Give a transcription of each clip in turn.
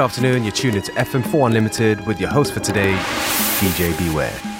afternoon. You're tuned into FM4 Unlimited with your host for today, DJ Beware.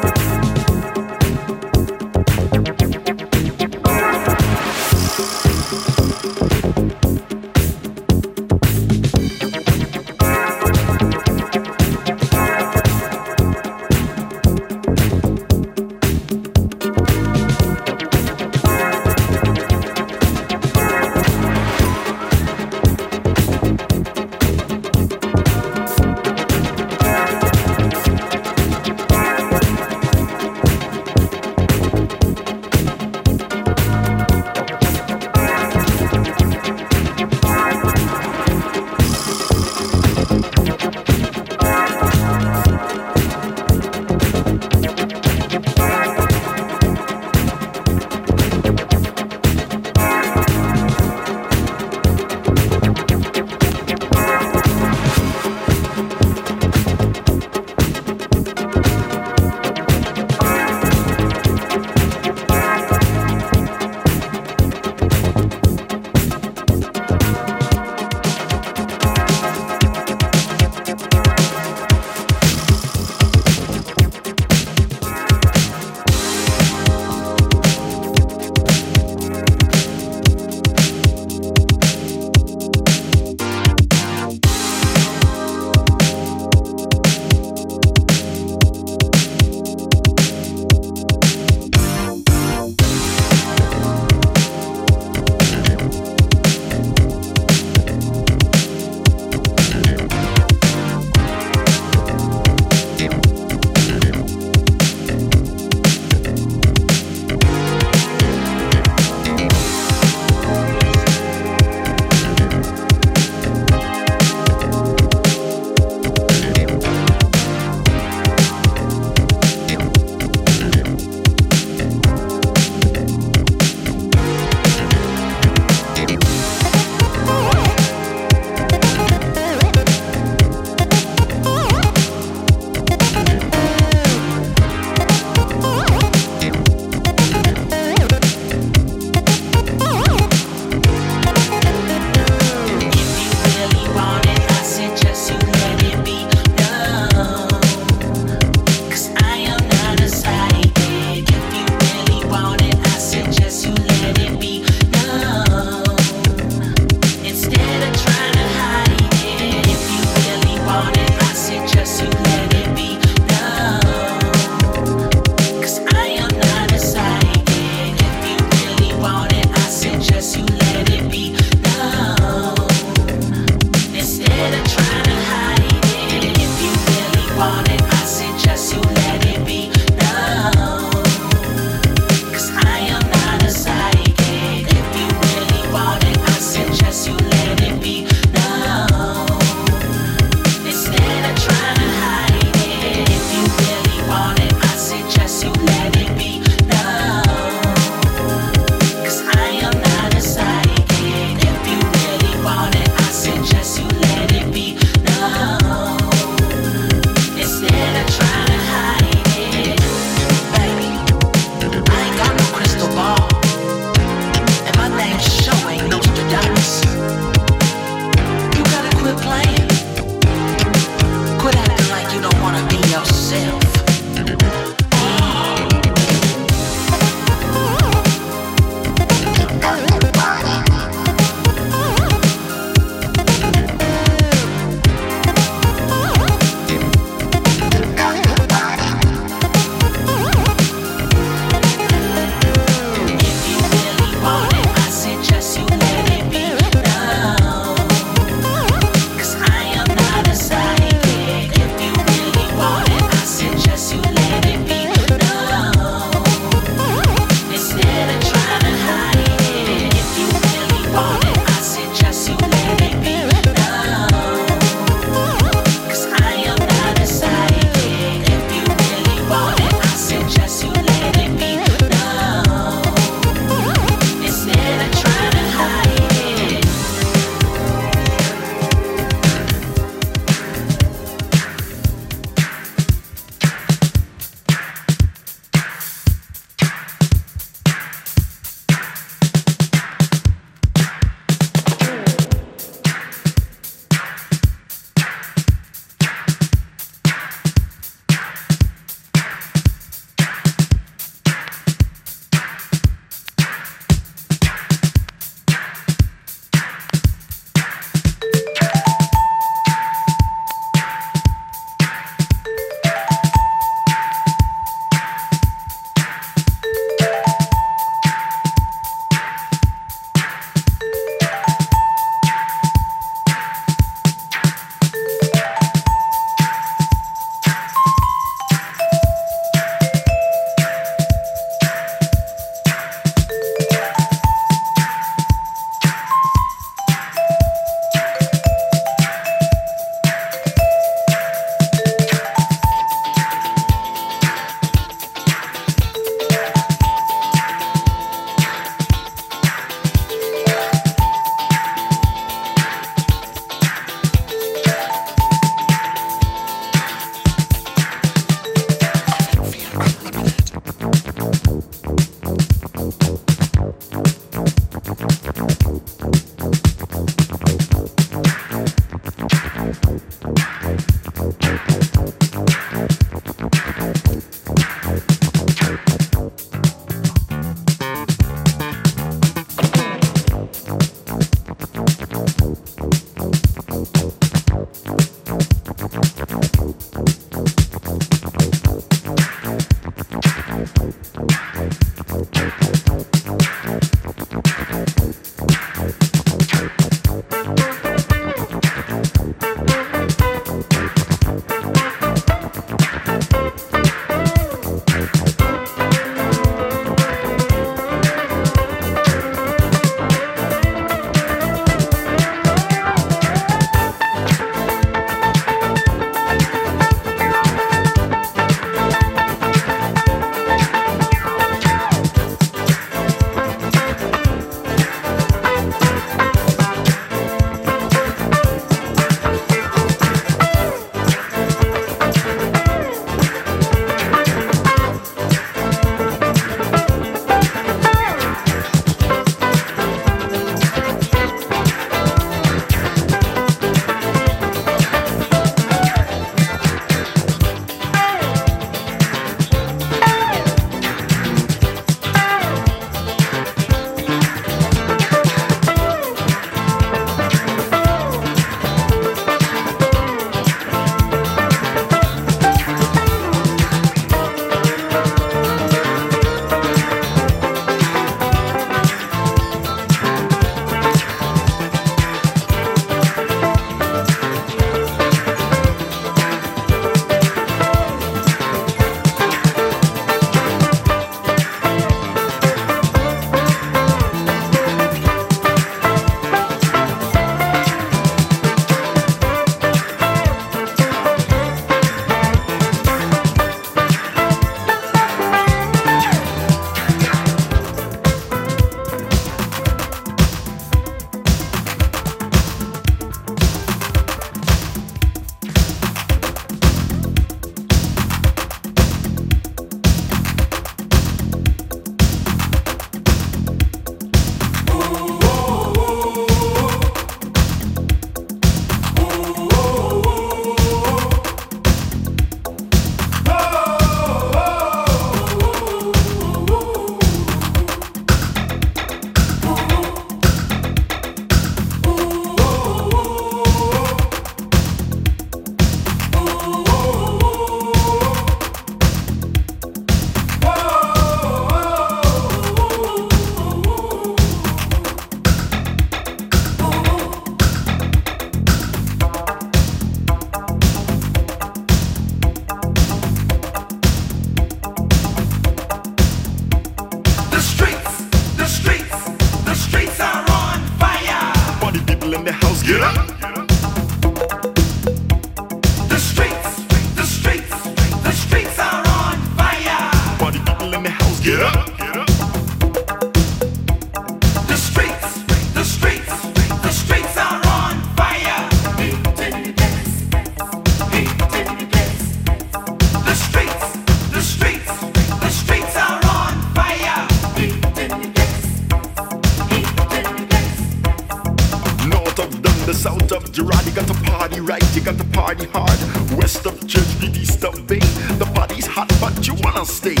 right, you got the party hard. West of Church the East of Bay. The party's hot, but you wanna stay.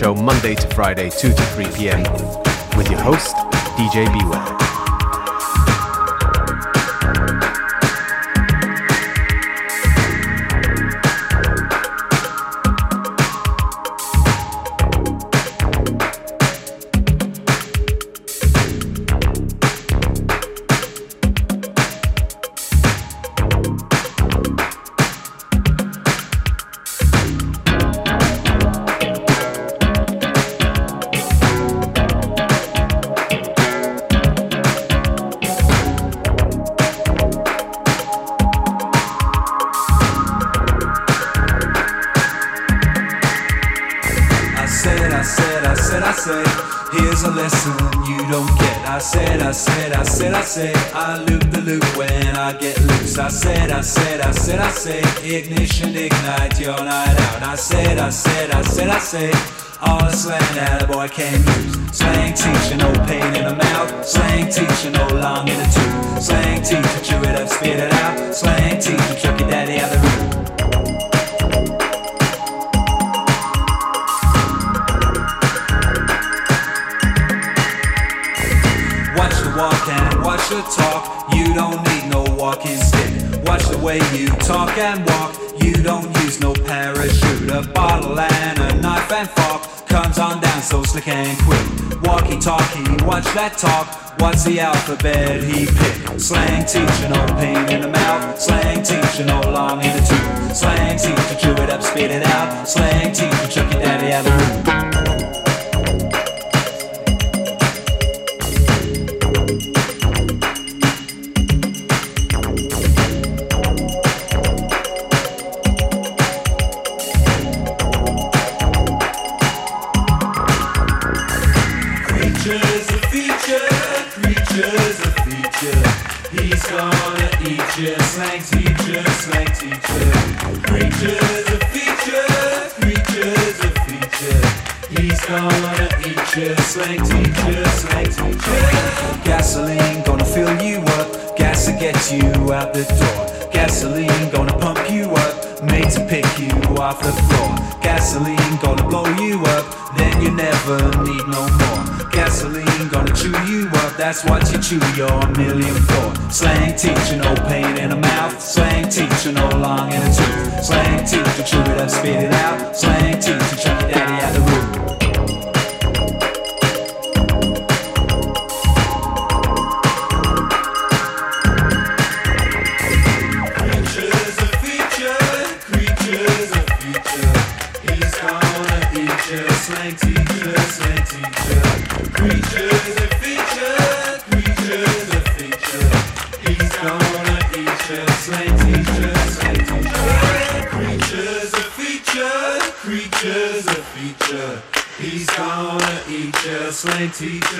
Show Monday to Friday, 2 to 3 p.m. with your host, DJ Beware. Ignition, ignite your night out. I said, I said, I said, I said, I said, I loop the loop when I get loose. I said, I said, I said, I said, I said, I said, I said, I said, I said, I said, all the slang that a boy can use. Slang teacher, no pain in the mouth. Slang teacher, no long in the tooth. Slang teacher, chew it up, spit it out. Slang teacher, chuck your daddy out the room. The talk. You don't need no walking stick. Watch the way you talk and walk. You don't use no parachute. A bottle and a knife and fork comes on down so slick and quick. Walkie talkie, watch that talk. What's the alphabet he picked? Slang teacher, no pain in the mouth. Slang teacher, no long in the tooth. Slang teacher, chew it up, spit it out. Slang teacher, chuck your daddy out the room. You, slang teacher. Gasoline gonna fill you up. Gas gas to get you out the door. Gasoline gonna pump you up, made to pick you off the floor. Gasoline gonna blow you up, then you never need no more. Gasoline gonna chew you up, that's what you chew your million for. Slang teacher, no pain in the mouth. Slang teacher, no long in the tooth. Slang teacher, chew it up, spit it out. Slang teacher, chuck your daddy out the roof.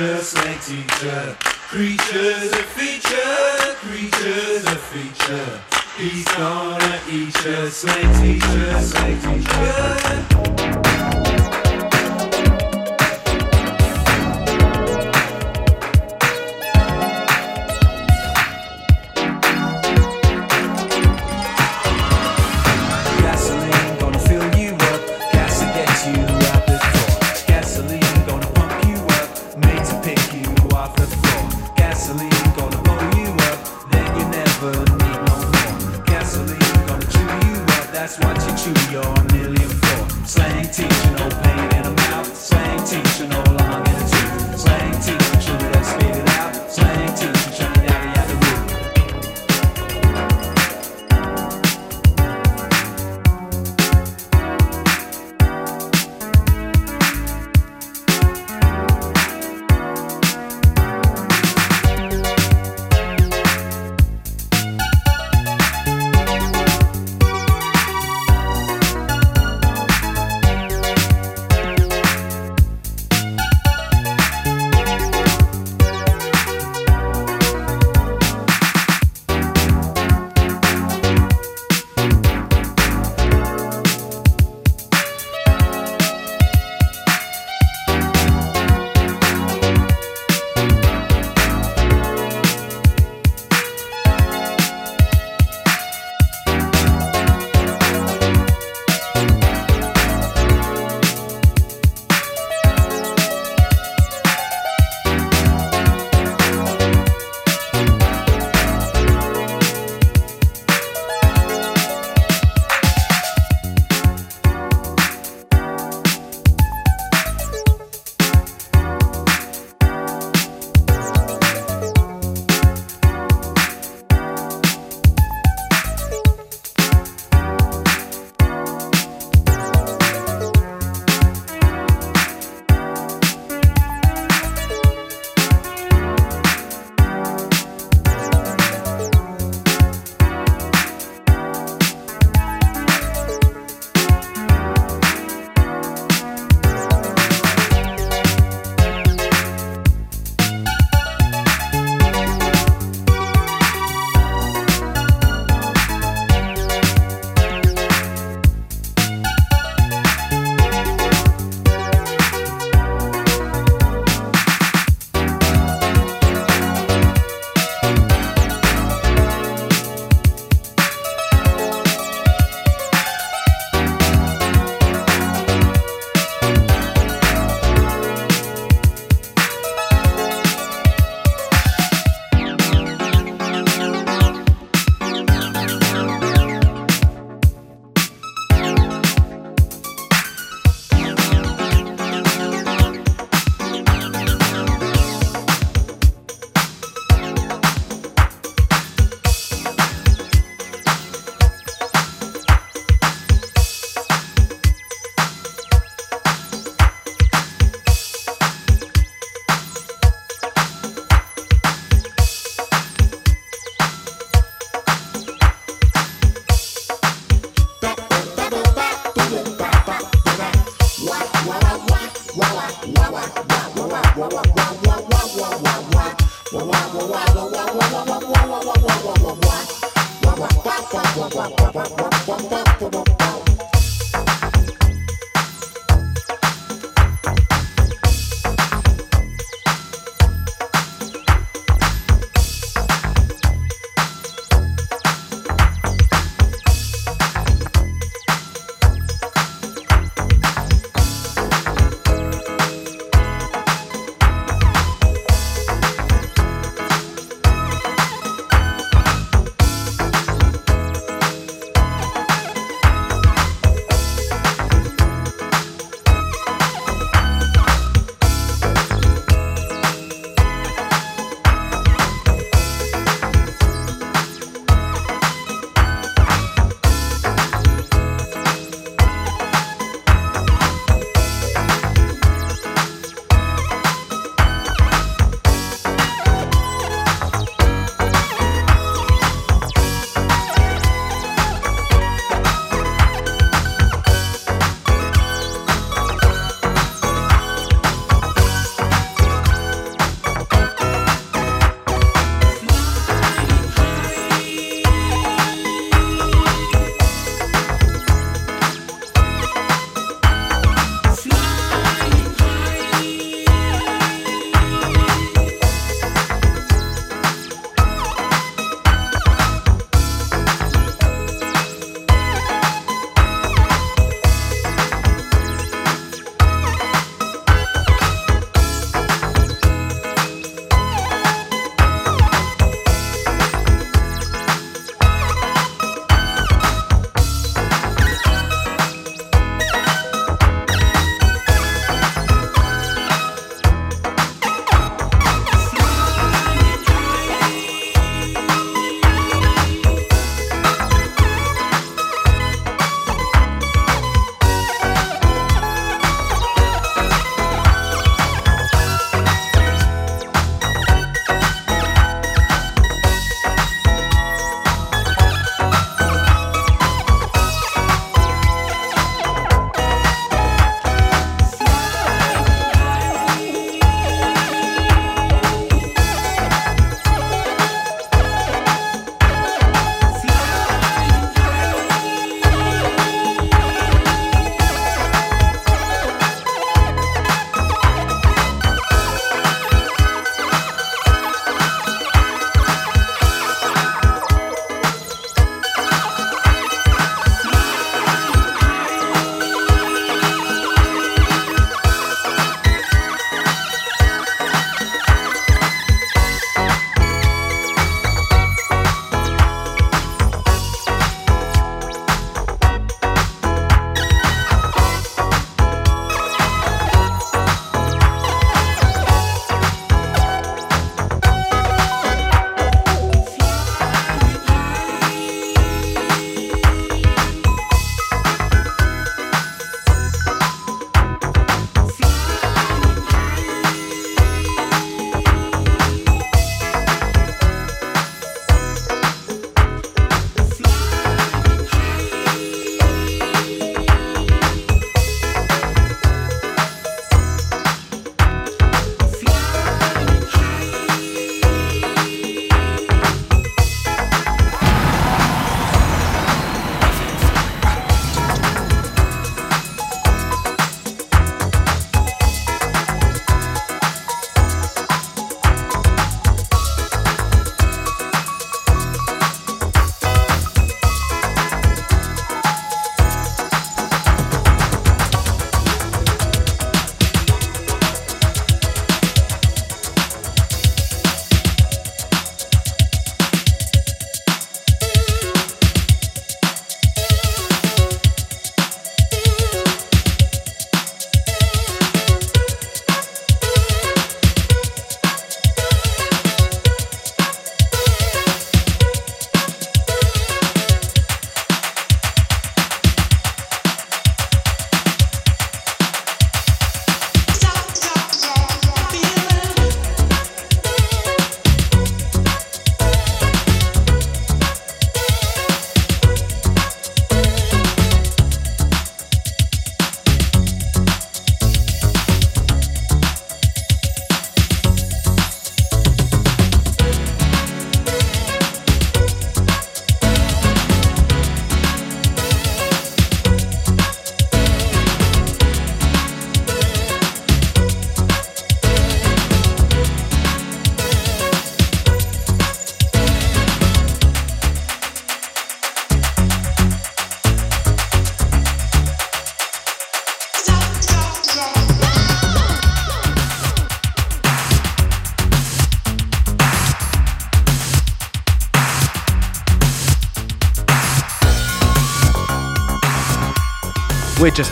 Teacher, slang teacher. Creatures of feature, creatures of feature. He's gonna eat you, slang teacher, slang teacher.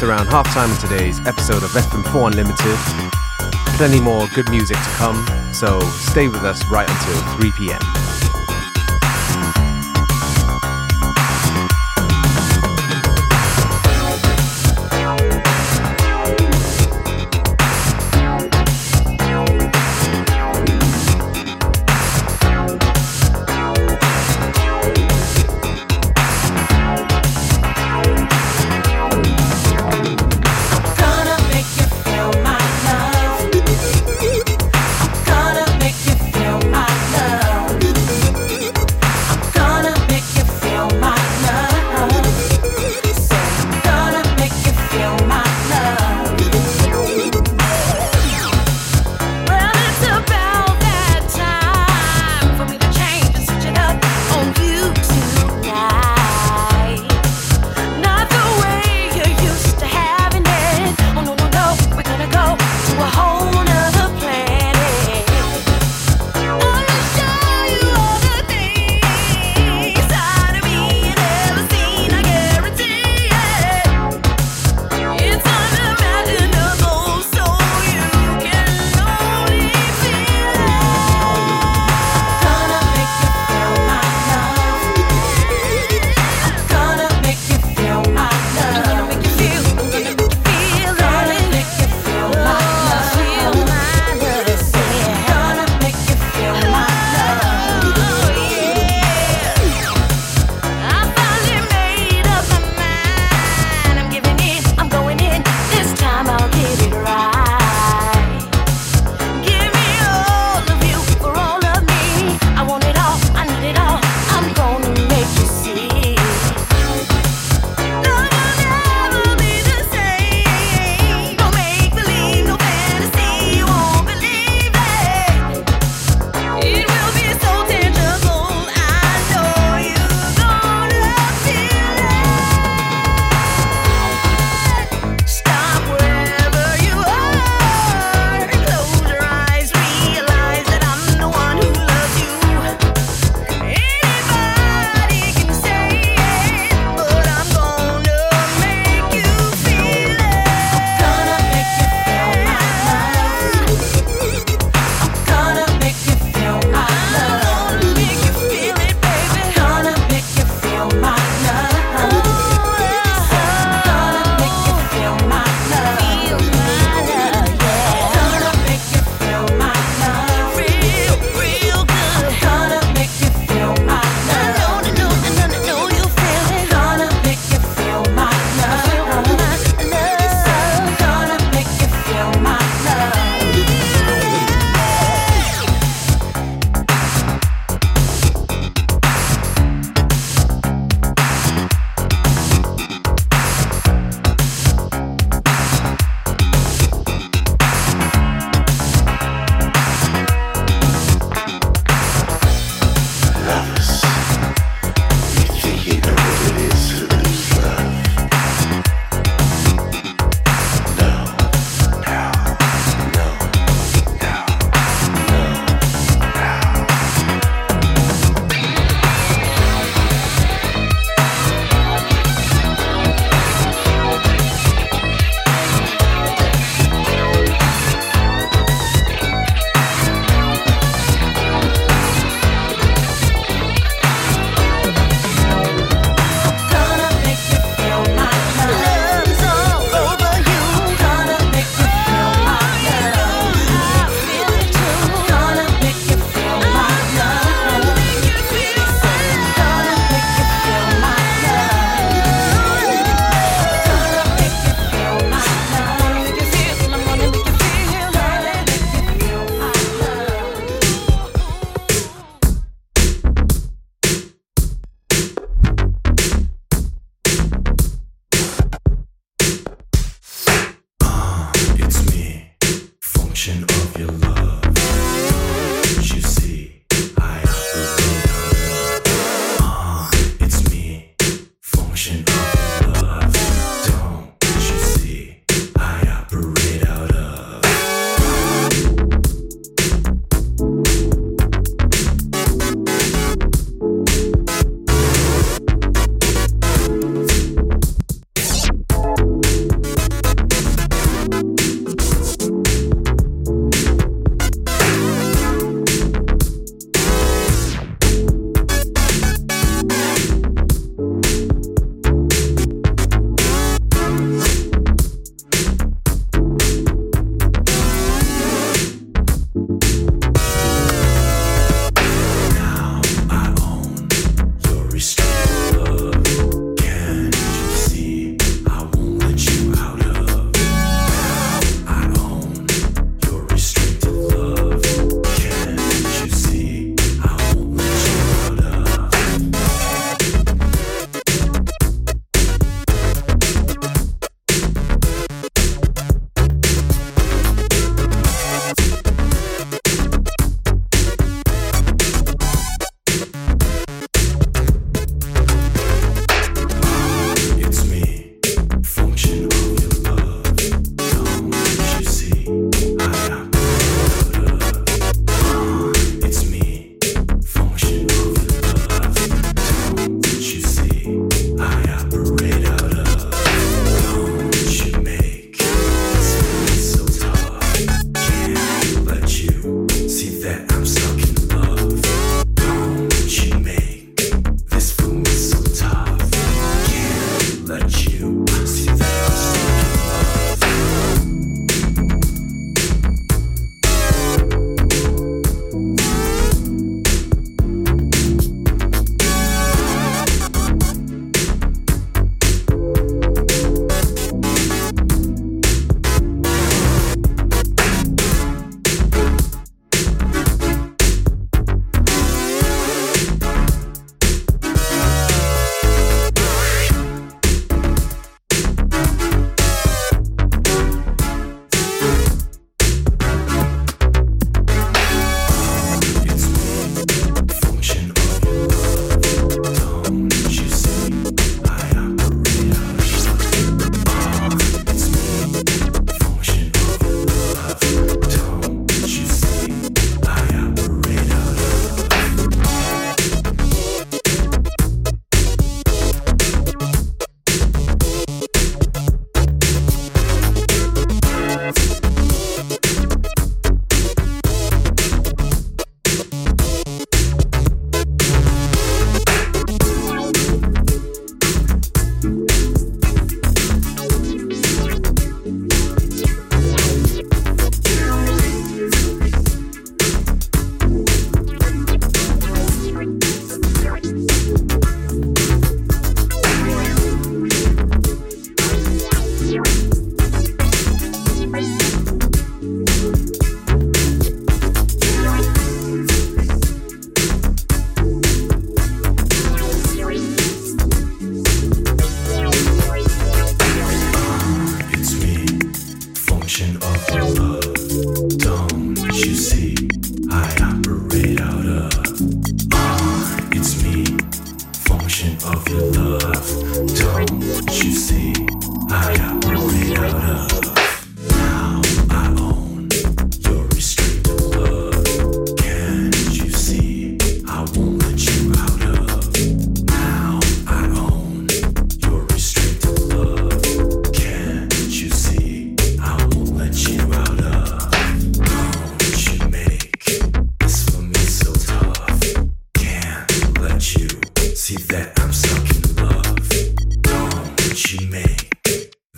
Around half time in today's episode of FM4 Unlimited. Plenty more good music to come, so stay with us right until 3 p.m.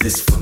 midnight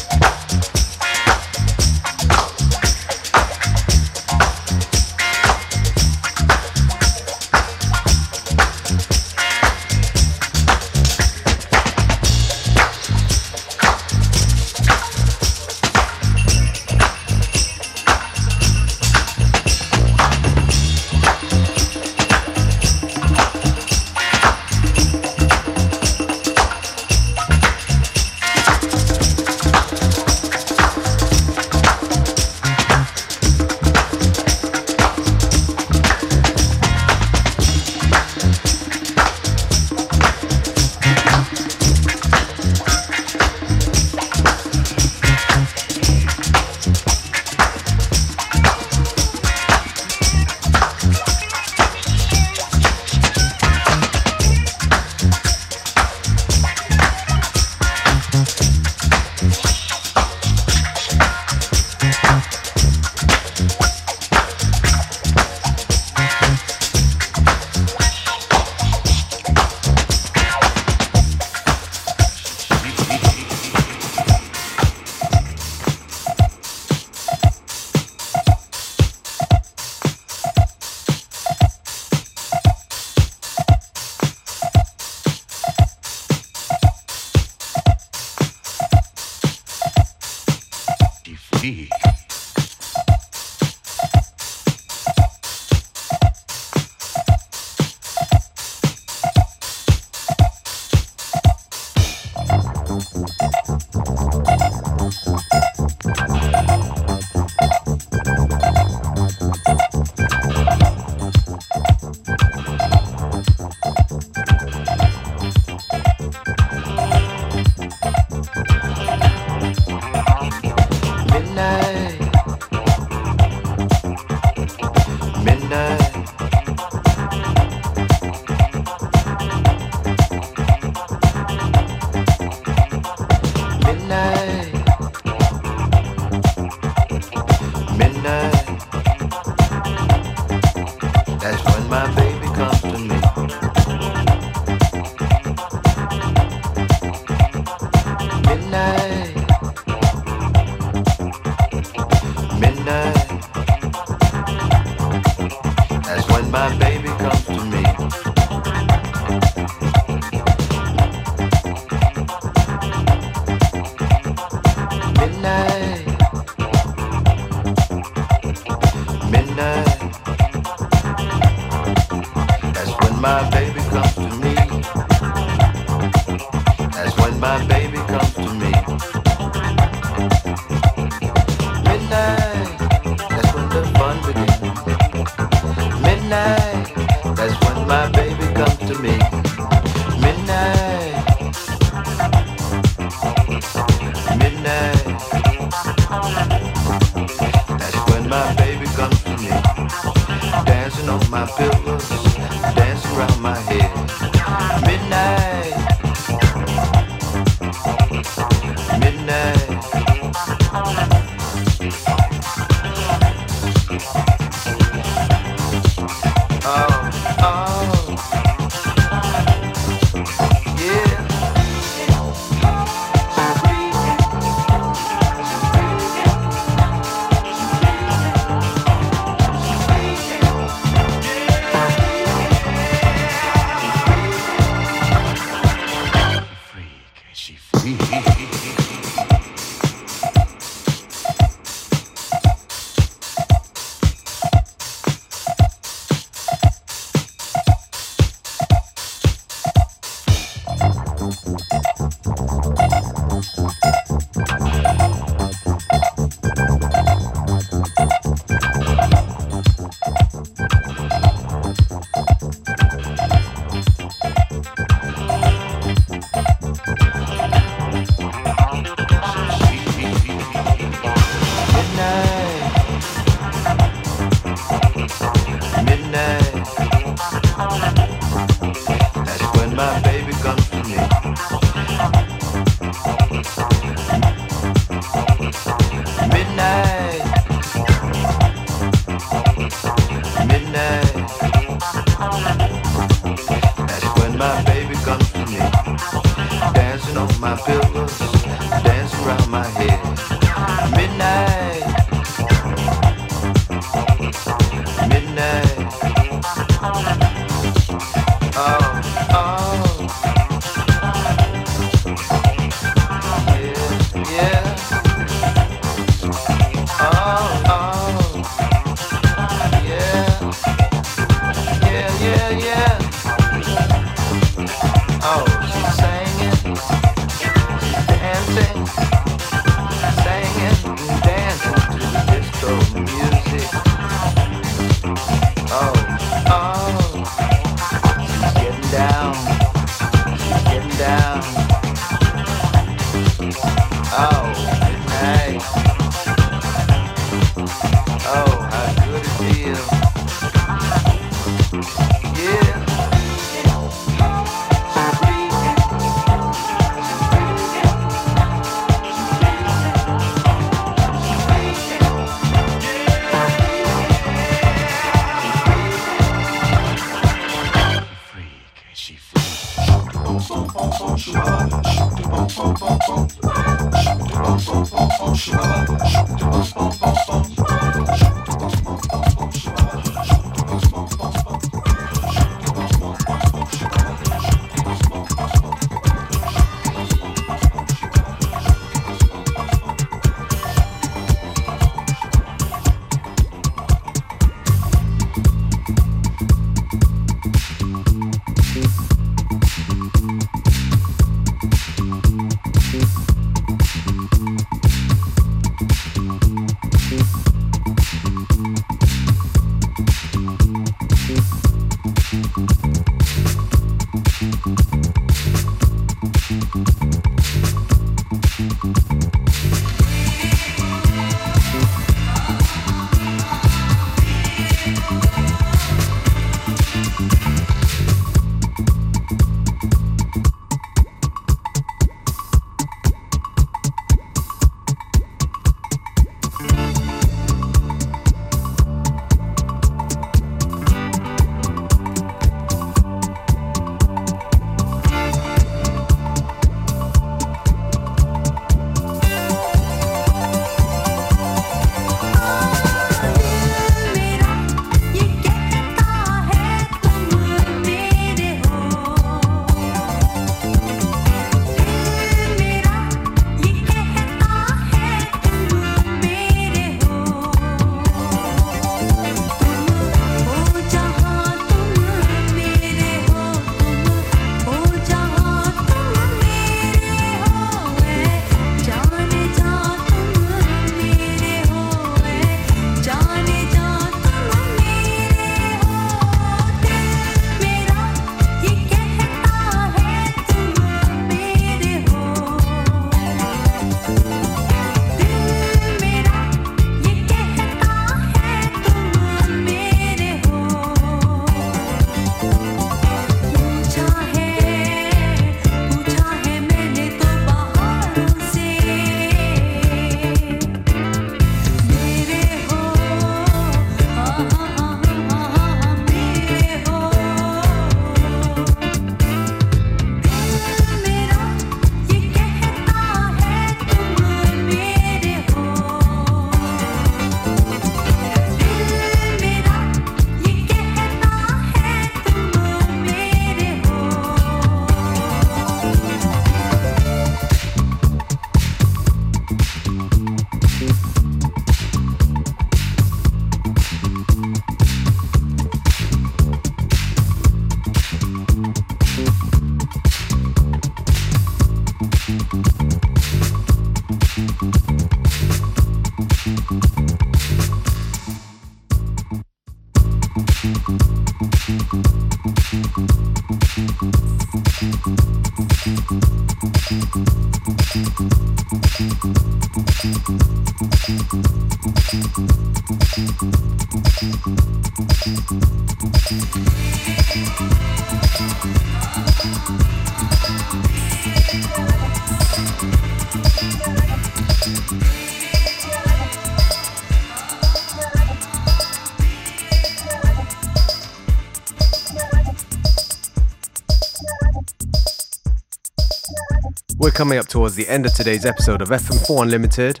coming up towards the end of today's episode of FM4 Unlimited.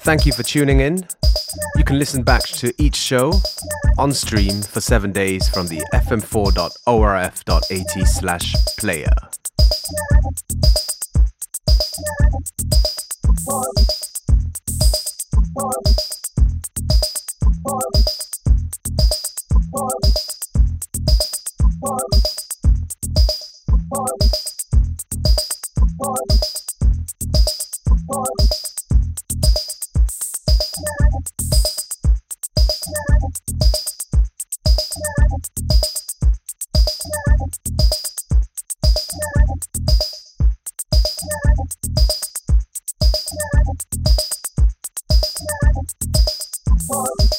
Thank you for tuning in. You can listen back to each show on stream for seven days from the fm4.orf.at slash player. Bye.